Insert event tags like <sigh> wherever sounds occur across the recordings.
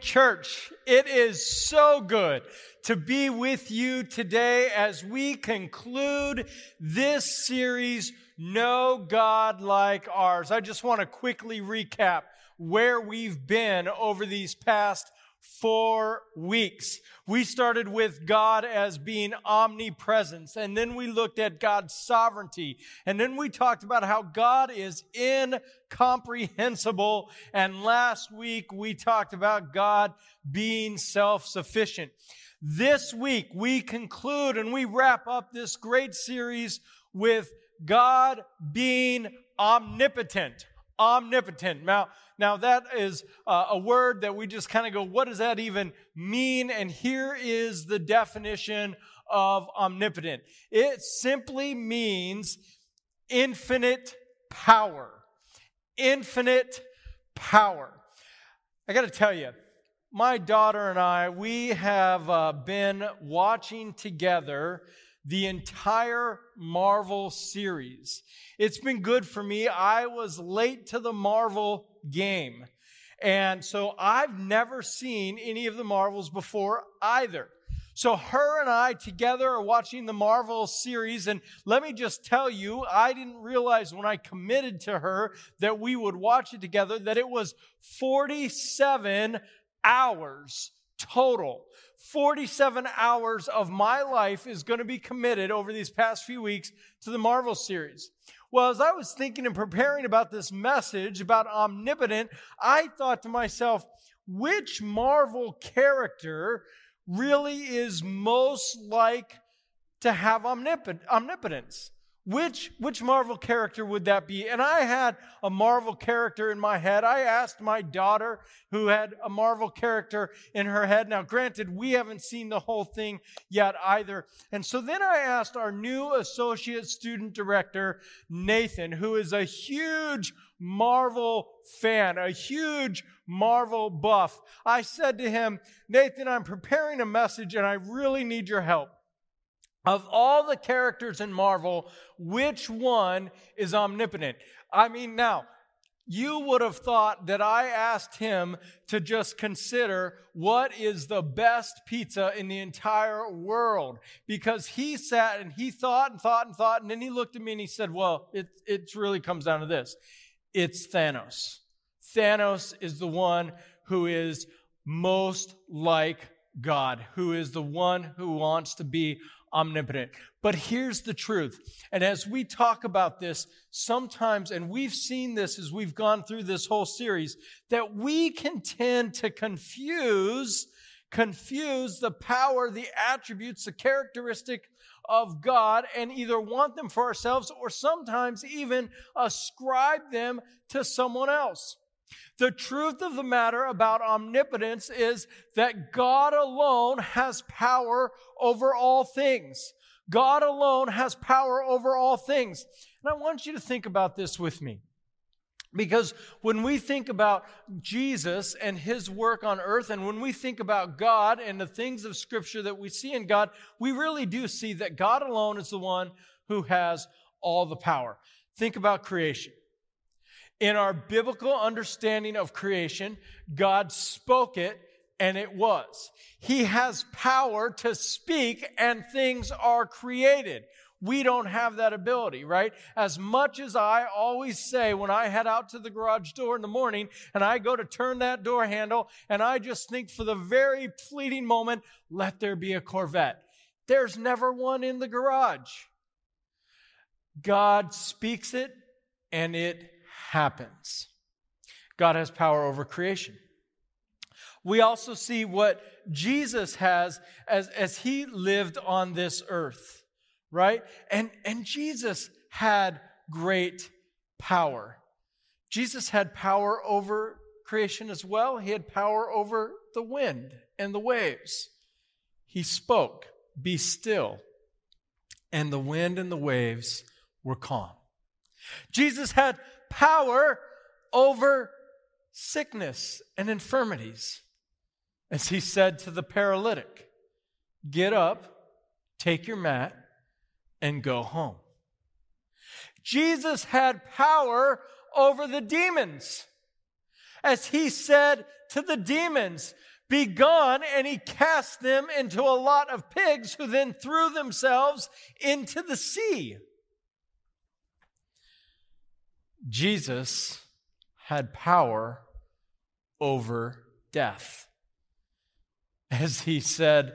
Church. It is so good to be with you today as we conclude this series, No God Like Ours. I just want to quickly recap where we've been over these past four weeks. We started with God as being omnipresence, and then we looked at God's sovereignty, and then we talked about how God is incomprehensible, and last week we talked about God being self-sufficient. This week we conclude and we wrap up this great series with God being omnipotent omnipotent. Now, now that is uh, a word that we just kind of go, what does that even mean? And here is the definition of omnipotent. It simply means infinite power. Infinite power. I got to tell you, my daughter and I, we have uh, been watching together the entire Marvel series. It's been good for me. I was late to the Marvel game. And so I've never seen any of the Marvels before either. So her and I together are watching the Marvel series. And let me just tell you, I didn't realize when I committed to her that we would watch it together that it was 47 hours total. 47 hours of my life is going to be committed over these past few weeks to the Marvel series. Well, as I was thinking and preparing about this message about omnipotent, I thought to myself, which Marvel character really is most like to have omnipotence? Which, which Marvel character would that be? And I had a Marvel character in my head. I asked my daughter, who had a Marvel character in her head. Now, granted, we haven't seen the whole thing yet either. And so then I asked our new associate student director, Nathan, who is a huge Marvel fan, a huge Marvel buff. I said to him, Nathan, I'm preparing a message and I really need your help. Of all the characters in Marvel, which one is omnipotent? I mean, now, you would have thought that I asked him to just consider what is the best pizza in the entire world because he sat and he thought and thought and thought, and then he looked at me and he said, Well, it, it really comes down to this it's Thanos. Thanos is the one who is most like God, who is the one who wants to be omnipotent. But here's the truth. And as we talk about this, sometimes, and we've seen this as we've gone through this whole series, that we can tend to confuse, confuse the power, the attributes, the characteristic of God and either want them for ourselves or sometimes even ascribe them to someone else. The truth of the matter about omnipotence is that God alone has power over all things. God alone has power over all things. And I want you to think about this with me. Because when we think about Jesus and his work on earth, and when we think about God and the things of Scripture that we see in God, we really do see that God alone is the one who has all the power. Think about creation. In our biblical understanding of creation, God spoke it and it was. He has power to speak and things are created. We don't have that ability, right? As much as I always say when I head out to the garage door in the morning and I go to turn that door handle and I just think for the very fleeting moment, let there be a Corvette. There's never one in the garage. God speaks it and it happens. God has power over creation. We also see what Jesus has as, as he lived on this earth, right? And, and Jesus had great power. Jesus had power over creation as well. He had power over the wind and the waves. He spoke, Be still. And the wind and the waves were calm. Jesus had power over sickness and infirmities. As he said to the paralytic, Get up, take your mat, and go home. Jesus had power over the demons. as he said to the demons, Be gone, and he cast them into a lot of pigs who then threw themselves into the sea. Jesus had power over death. As he said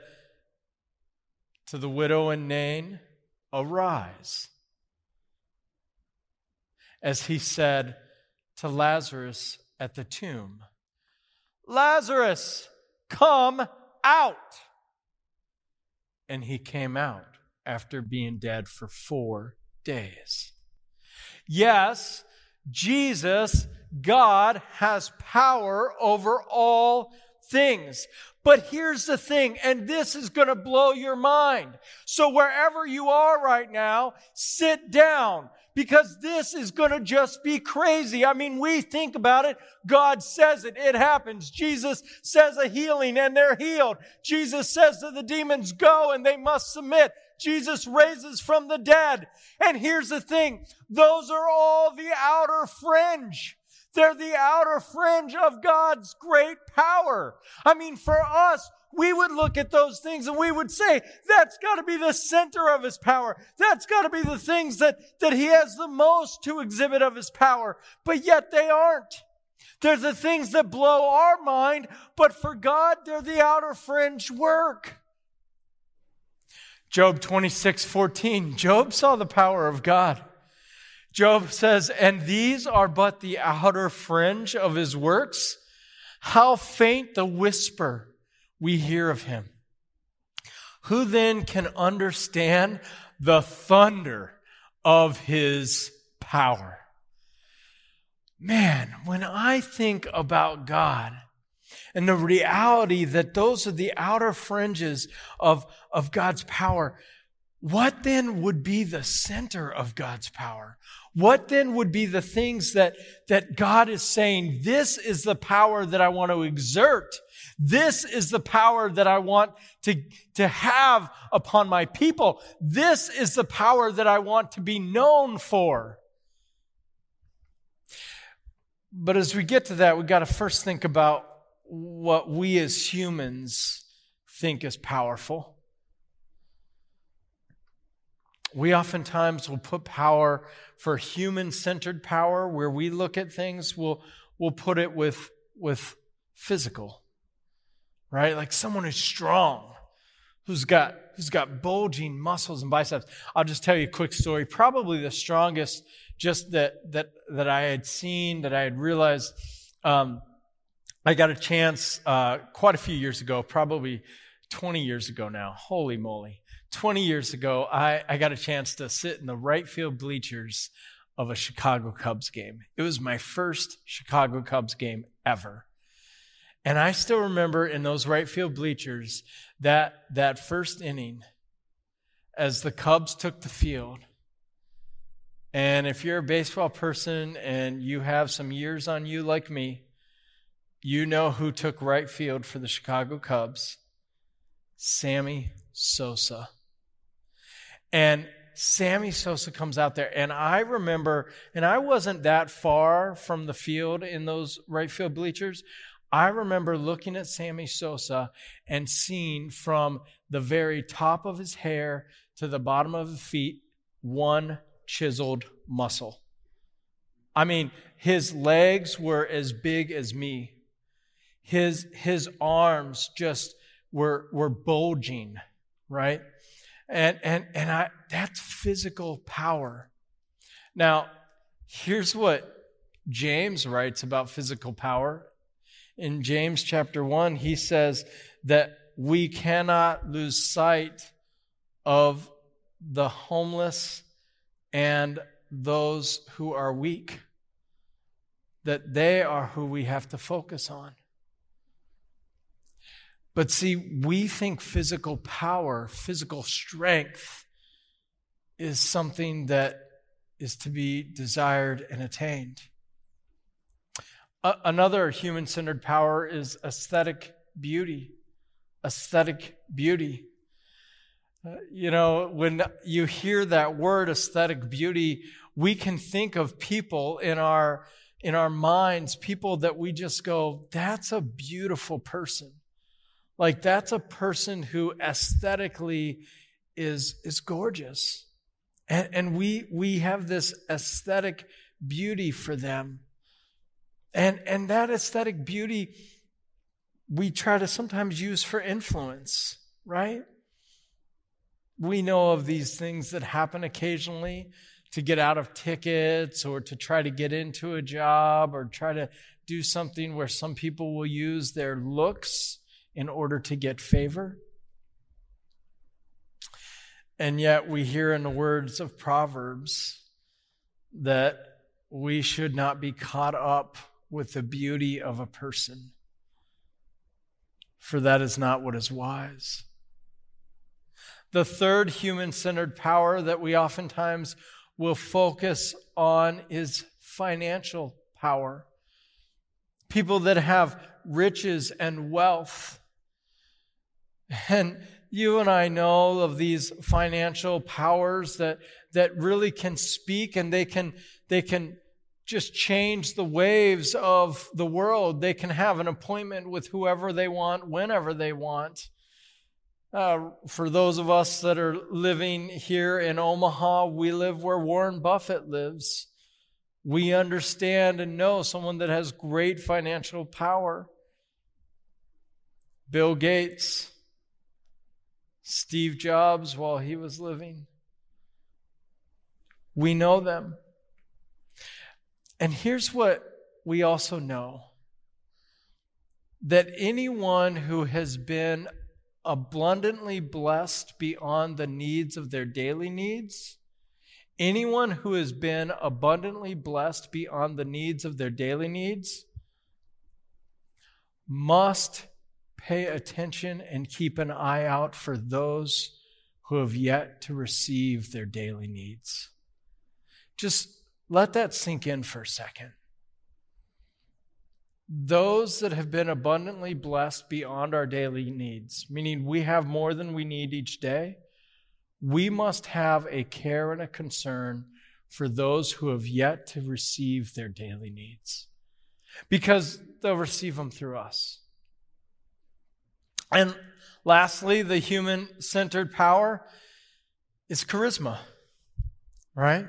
to the widow in Nain, Arise. As he said to Lazarus at the tomb, Lazarus, come out. And he came out after being dead for four days. Yes, Jesus, God, has power over all things. But here's the thing, and this is going to blow your mind. So wherever you are right now, sit down because this is going to just be crazy. I mean, we think about it. God says it. It happens. Jesus says a healing and they're healed. Jesus says to the demons, go and they must submit. Jesus raises from the dead. And here's the thing. Those are all the outer fringe. They're the outer fringe of God's great power. I mean, for us, we would look at those things and we would say, that's got to be the center of his power. That's got to be the things that, that he has the most to exhibit of his power. But yet they aren't. They're the things that blow our mind, but for God, they're the outer fringe work. Job 26, 14. Job saw the power of God. Job says, and these are but the outer fringe of his works. How faint the whisper we hear of him. Who then can understand the thunder of his power? Man, when I think about God and the reality that those are the outer fringes of, of God's power, what then would be the center of God's power? What then would be the things that, that God is saying, this is the power that I want to exert? This is the power that I want to, to have upon my people. This is the power that I want to be known for. But as we get to that, we've got to first think about what we as humans think is powerful. We oftentimes will put power for human centered power, where we look at things, we'll, we'll put it with, with physical right? Like someone who's strong, who's got who's got bulging muscles and biceps. I'll just tell you a quick story. Probably the strongest, just that that that I had seen, that I had realized. Um, I got a chance uh, quite a few years ago, probably 20 years ago now. Holy moly. 20 years ago, I, I got a chance to sit in the right field bleachers of a Chicago Cubs game. It was my first Chicago Cubs game ever. And I still remember in those right field bleachers that, that first inning as the Cubs took the field. And if you're a baseball person and you have some years on you like me, you know who took right field for the Chicago Cubs Sammy Sosa. And Sammy Sosa comes out there, and I remember, and I wasn't that far from the field in those right field bleachers. I remember looking at Sammy Sosa and seeing from the very top of his hair to the bottom of his feet one chiseled muscle. I mean, his legs were as big as me. His, his arms just were, were bulging, right? And, and, and I, that's physical power. Now, here's what James writes about physical power in James chapter 1, he says that we cannot lose sight of the homeless and those who are weak, that they are who we have to focus on. But see, we think physical power, physical strength is something that is to be desired and attained another human centered power is aesthetic beauty. Aesthetic beauty. Uh, you know, when you hear that word aesthetic beauty, we can think of people in our in our minds people that we just go, that's a beautiful person. Like that's a person who aesthetically is, is gorgeous. And, and we, we have this aesthetic beauty for them. And, and that aesthetic beauty we try to sometimes use for influence, right? We know of these things that happen occasionally to get out of tickets or to try to get into a job or try to do something where some people will use their looks in order to get favor. And yet we hear in the words of Proverbs that we should not be caught up with the beauty of a person, for that is not what is wise. The third human centered power that we oftentimes will focus on is financial power. People that have riches and wealth. And you and I know of these financial powers that, that really can speak and they can, they can just change the waves of the world. They can have an appointment with whoever they want, whenever they want. Uh, for those of us that are living here in Omaha, we live where Warren Buffett lives. We understand and know someone that has great financial power. Bill Gates, Steve Jobs while he was living. We know them. And here's what we also know that anyone who has been abundantly blessed beyond the needs of their daily needs, anyone who has been abundantly blessed beyond the needs of their daily needs, must pay attention and keep an eye out for those who have yet to receive their daily needs. Just let that sink in for a second. Those that have been abundantly blessed beyond our daily needs, meaning we have more than we need each day, we must have a care and a concern for those who have yet to receive their daily needs because they'll receive them through us. And lastly, the human centered power is charisma, right?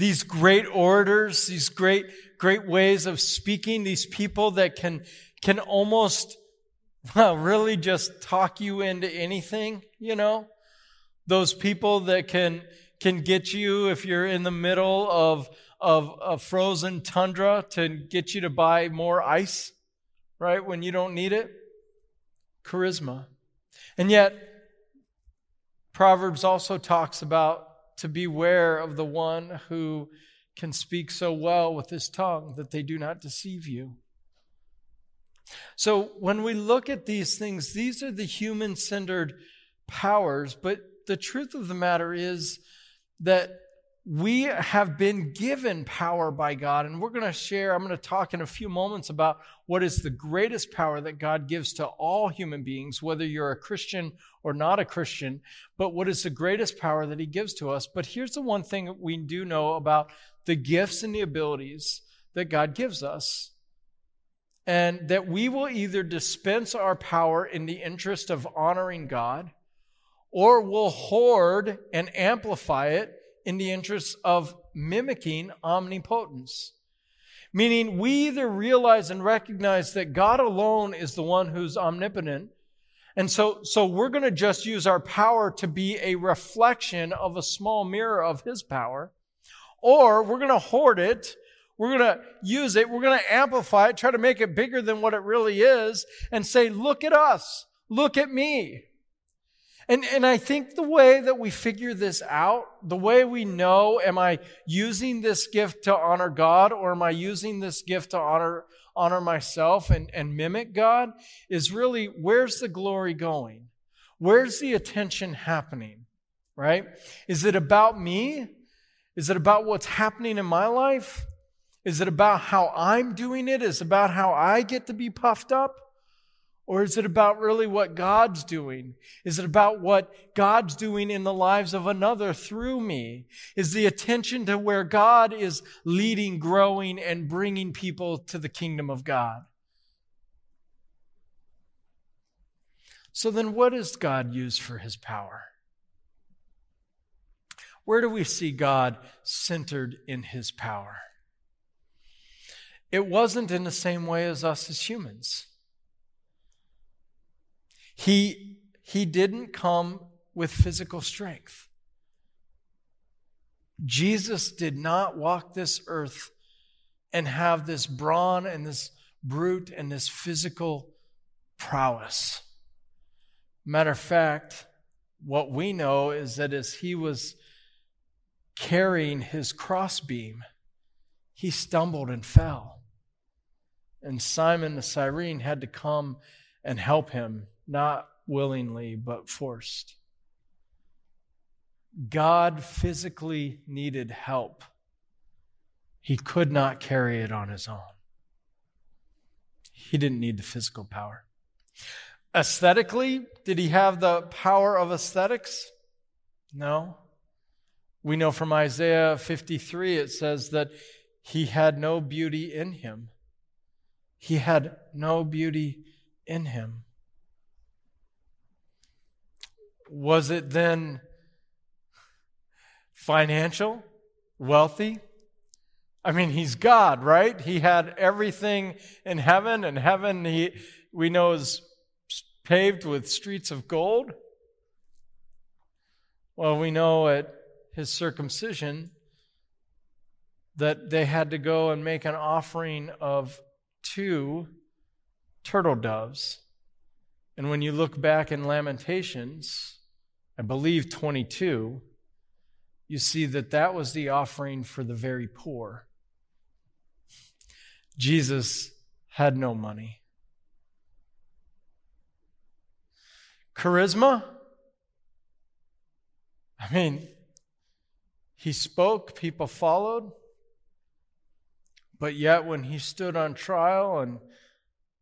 these great orators, these great, great ways of speaking, these people that can, can almost, well, really just talk you into anything, you know? Those people that can, can get you if you're in the middle of, of a frozen tundra to get you to buy more ice, right? When you don't need it. Charisma. And yet, Proverbs also talks about to beware of the one who can speak so well with his tongue that they do not deceive you. So, when we look at these things, these are the human centered powers, but the truth of the matter is that we have been given power by God. And we're going to share, I'm going to talk in a few moments about what is the greatest power that God gives to all human beings, whether you're a Christian or not a Christian, but what is the greatest power that He gives to us. But here's the one thing we do know about the gifts and the abilities that God gives us. And that we will either dispense our power in the interest of honoring God, or we'll hoard and amplify it in the interest of mimicking omnipotence. Meaning, we either realize and recognize that God alone is the one who's omnipotent. And so, so we're going to just use our power to be a reflection of a small mirror of His power. Or we're going to hoard it. We're going to use it. We're going to amplify it, try to make it bigger than what it really is, and say, look at us. Look at me. And, and I think the way that we figure this out, the way we know, am I using this gift to honor God or am I using this gift to honor, honor myself and, and mimic God, is really where's the glory going? Where's the attention happening? Right? Is it about me? Is it about what's happening in my life? Is it about how I'm doing it? Is it about how I get to be puffed up? Or is it about really what God's doing? Is it about what God's doing in the lives of another through me? Is the attention to where God is leading, growing, and bringing people to the kingdom of God? So then, what does God use for his power? Where do we see God centered in his power? It wasn't in the same way as us as humans. He, he didn't come with physical strength. Jesus did not walk this earth and have this brawn and this brute and this physical prowess. Matter of fact, what we know is that as he was carrying his crossbeam, he stumbled and fell. And Simon the Cyrene had to come and help him not willingly, but forced. God physically needed help. He could not carry it on his own. He didn't need the physical power. Aesthetically, did he have the power of aesthetics? No. We know from Isaiah 53, it says that he had no beauty in him. He had no beauty in him. Was it then financial, wealthy? I mean, he's God, right? He had everything in heaven, and heaven he we know is paved with streets of gold. Well, we know at his circumcision that they had to go and make an offering of two turtle doves. And when you look back in Lamentations, I believe 22, you see that that was the offering for the very poor. Jesus had no money. Charisma? I mean, he spoke, people followed. But yet, when he stood on trial and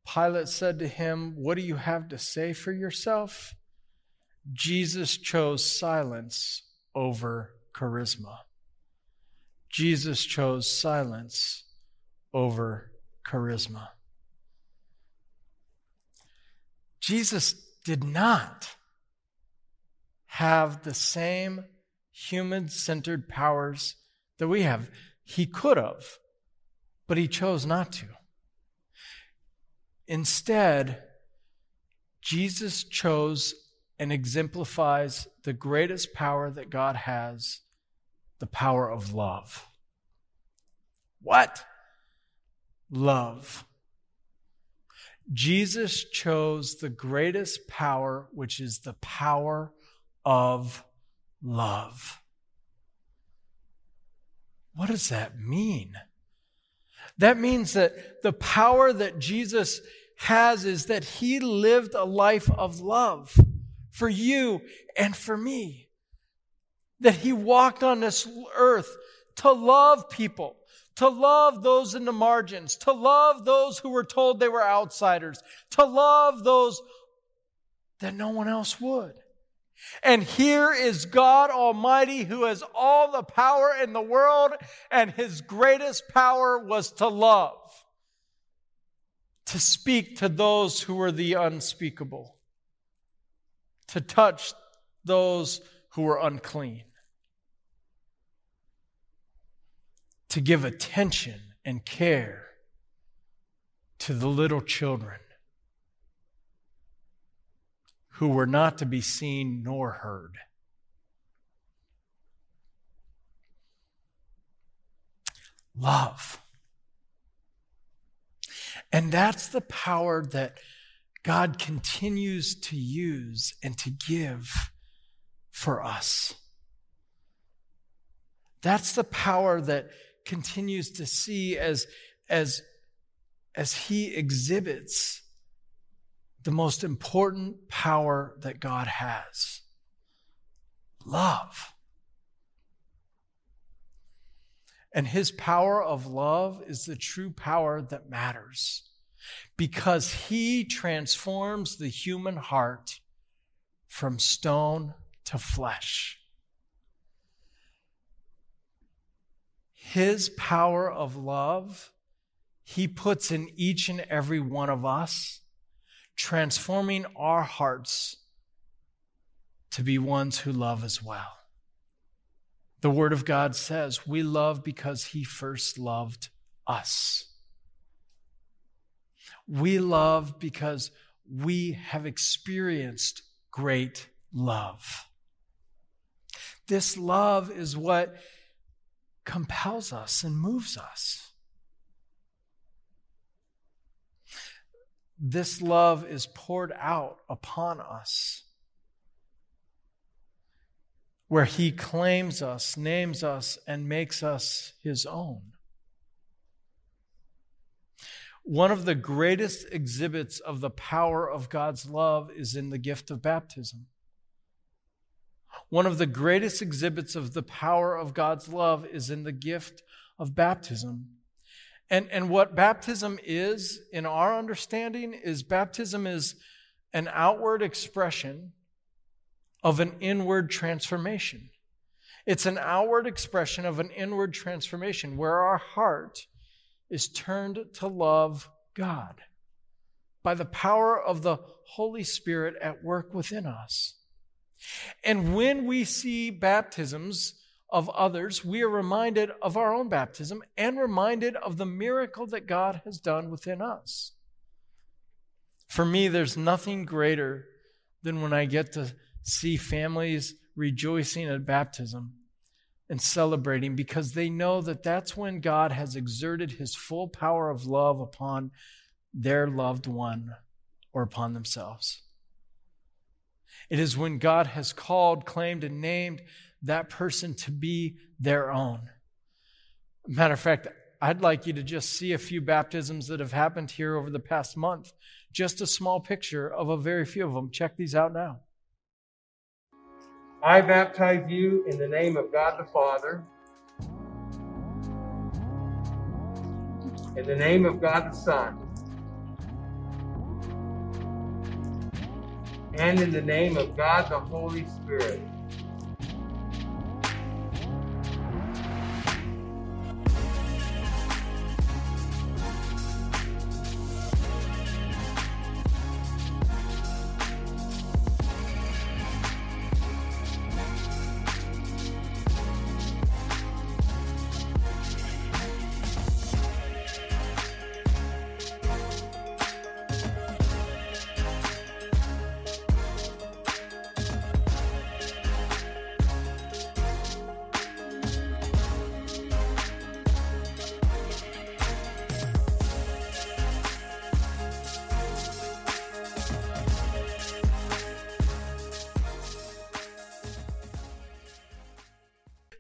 Pilate said to him, What do you have to say for yourself? Jesus chose silence over charisma. Jesus chose silence over charisma. Jesus did not have the same human centered powers that we have. He could have, but he chose not to. Instead, Jesus chose and exemplifies the greatest power that God has the power of love. What? Love. Jesus chose the greatest power, which is the power of love. What does that mean? That means that the power that Jesus has is that he lived a life of love for you and for me. That he walked on this earth to love people, to love those in the margins, to love those who were told they were outsiders, to love those that no one else would. And here is God Almighty who has all the power in the world, and his greatest power was to love, to speak to those who were the unspeakable to touch those who were unclean, to give attention and care to the little children who were not to be seen nor heard. Love. And that's the power that God continues to use and to give for us. That's the power that continues to see as, as, as he exhibits the most important power that God has love. And his power of love is the true power that matters. Because he transforms the human heart from stone to flesh. His power of love, he puts in each and every one of us, transforming our hearts to be ones who love as well. The Word of God says we love because He first loved us. We love because we have experienced great love. This love is what compels us and moves us. This love is poured out upon us where he claims us, names us, and makes us his own. One of the greatest exhibits of the power of God's love is in the gift of baptism. One of the greatest exhibits of the power of God's love is in the gift of baptism. And, and what baptism is, in our understanding, is baptism is an outward expression of an inward transformation. It's an outward expression of an inward transformation where our heart is turned to love God by the power of the Holy Spirit at work within us. And when we see baptisms of others, we are reminded of our own baptism and reminded of the miracle that God has done within us. For me, there's nothing greater than when I get to see families rejoicing at baptism and celebrating because they know that that's when God has exerted his full power of love upon their loved one or upon themselves. It is when God has called, claimed, and named that person to be their own. Matter of fact, I'd like you to just see a few baptisms that have happened here over the past month. Just a small picture of a very few of them. Check these out now. I baptize you in the name of God the Father, in the name of God the Son, and in the name of God the Holy Spirit.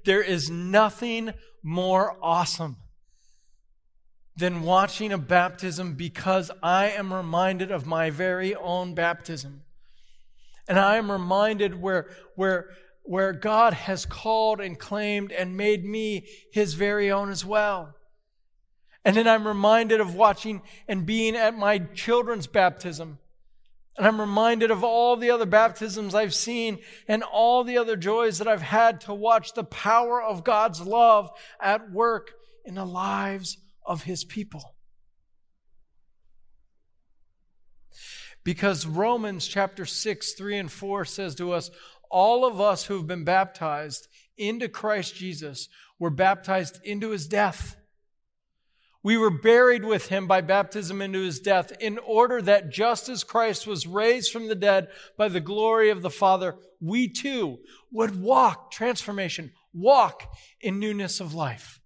There is nothing more awesome than watching a baptism because I am reminded of my very own baptism. And I am reminded where, where, where God has called and claimed and made me his very own as well. And then I'm reminded of watching and being at my children's baptism and I'm reminded of all the other baptisms I've seen and all the other joys that I've had to watch the power of God's love at work in the lives of his people. Because Romans chapter 6, 3 and 4 says to us, all of us who've been baptized into Christ Jesus were baptized into his death. We were buried with him by baptism into his death, in order that just as Christ was raised from the dead by the glory of the Father, we too would walk, transformation, walk in newness of life.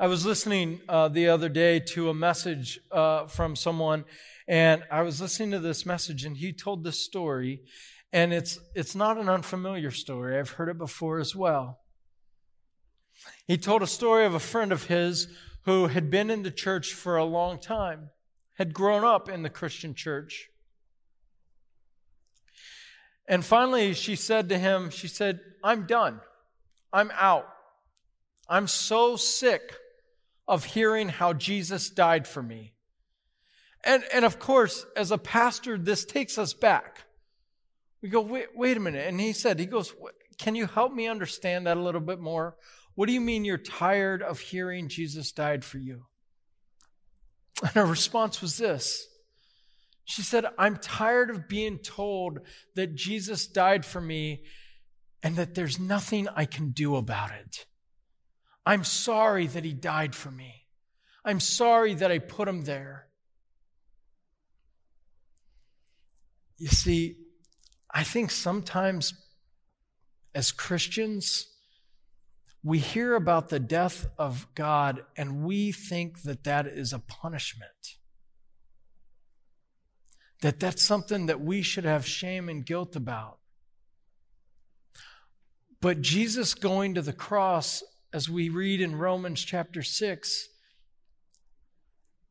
I was listening uh, the other day to a message uh, from someone, and I was listening to this message, and he told this story, and it's, it's not an unfamiliar story. I've heard it before as well. He told a story of a friend of his who had been in the church for a long time, had grown up in the Christian church. And finally, she said to him, She said, I'm done. I'm out. I'm so sick of hearing how Jesus died for me. And, and of course, as a pastor, this takes us back. We go, wait, wait a minute. And he said, he goes, can you help me understand that a little bit more? What do you mean you're tired of hearing Jesus died for you? <laughs> And her response was this. She said, I'm tired of being told that Jesus died for me and that there's nothing I can do about it. I'm sorry that he died for me. I'm sorry that I put him there. You see, I think sometimes as Christians, we hear about the death of God and we think that that is a punishment. That that's something that we should have shame and guilt about. But Jesus going to the cross, as we read in Romans chapter 6,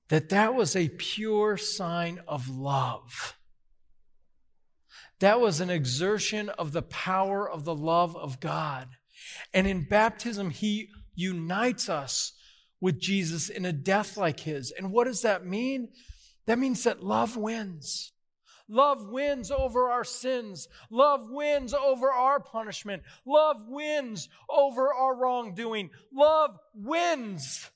that that was a pure sign of love. That was an exertion of the power of the love of God. And in baptism, He unites us with Jesus in a death like His. And what does that mean? That means that love wins. Love wins over our sins. Love wins over our punishment. Love wins over our wrongdoing. Love wins.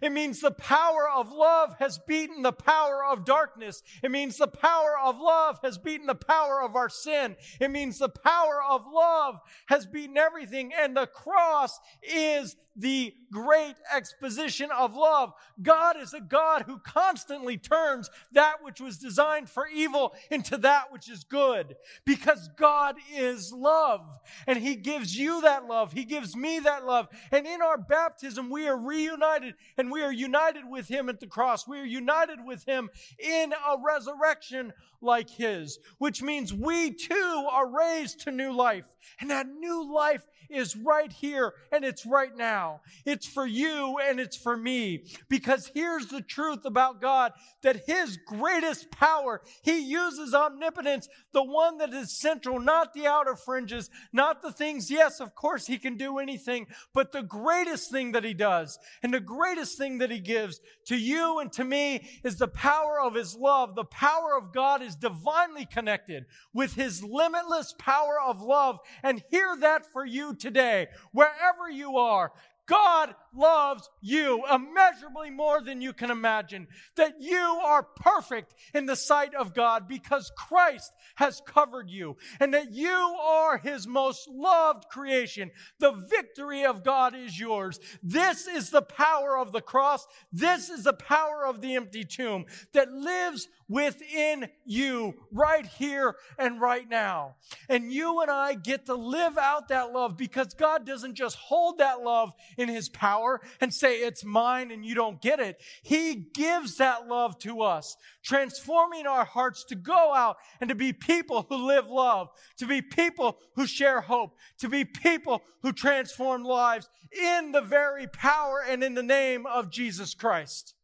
It means the power of love has beaten the power of darkness. It means the power of love has beaten the power of our sin. It means the power of love has beaten everything. And the cross is the great exposition of love. God is a God who constantly turns that which was designed for evil into that which is good because God is love and He gives you that love. He gives me that love. And in our baptism, we are reunited and we are united with Him at the cross. We are united with Him in a resurrection like His, which means we too are raised to new life. And that new life is right here and it's right now. It's for you and it's for me. Because here's the truth about God that His greatest power, He uses omnipotence, the one that is central, not the outer fringes, not the things, yes, of course He can do anything, but the greatest thing that He does and the greatest thing that He gives to you and to me is the power of His love. The power of God is divinely connected with His limitless power of love. And hear that for you today, wherever you are. God loves you immeasurably more than you can imagine. That you are perfect in the sight of God because Christ has covered you and that you are his most loved creation. The victory of God is yours. This is the power of the cross. This is the power of the empty tomb that lives within you right here and right now. And you and I get to live out that love because God doesn't just hold that love in his power and say it's mine and you don't get it. He gives that love to us, transforming our hearts to go out and to be people who live love, to be people who share hope, to be people who transform lives in the very power and in the name of Jesus Christ.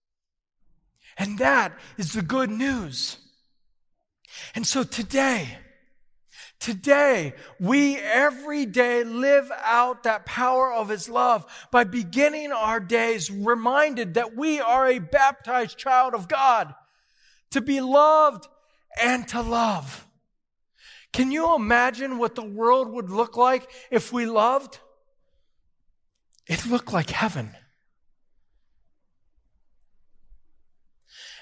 And that is the good news. And so today, Today, we every day live out that power of His love by beginning our days reminded that we are a baptized child of God to be loved and to love. Can you imagine what the world would look like if we loved? It looked like heaven.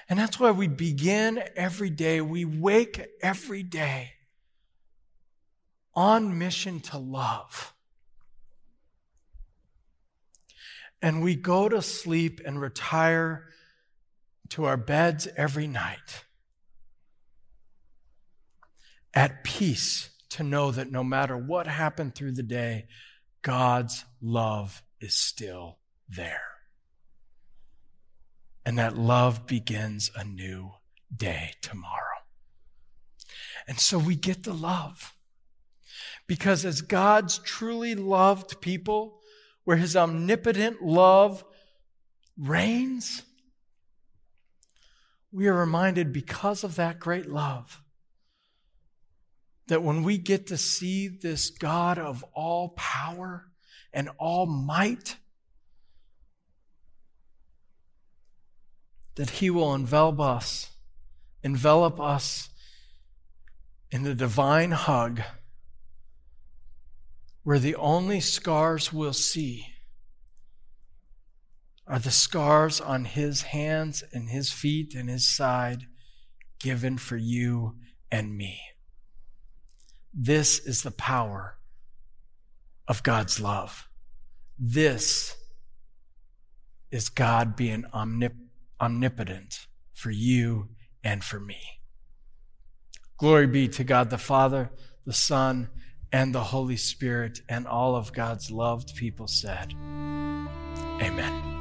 And that's why we begin every day, we wake every day on mission to love. And we go to sleep and retire to our beds every night at peace to know that no matter what happened through the day, God's love is still there and that love begins a new day tomorrow. And so we get the love. Because as God's truly loved people, where his omnipotent love reigns, we are reminded because of that great love that when we get to see this God of all power and all might, that He will envelop us envelop us in the divine hug where the only scars we'll see are the scars on his hands and his feet and his side given for you and me. This is the power of God's love. This is God being omnip- omnipotent for you and for me. Glory be to God the Father, the Son, and the Holy Spirit, and all of God's loved people said, Amen.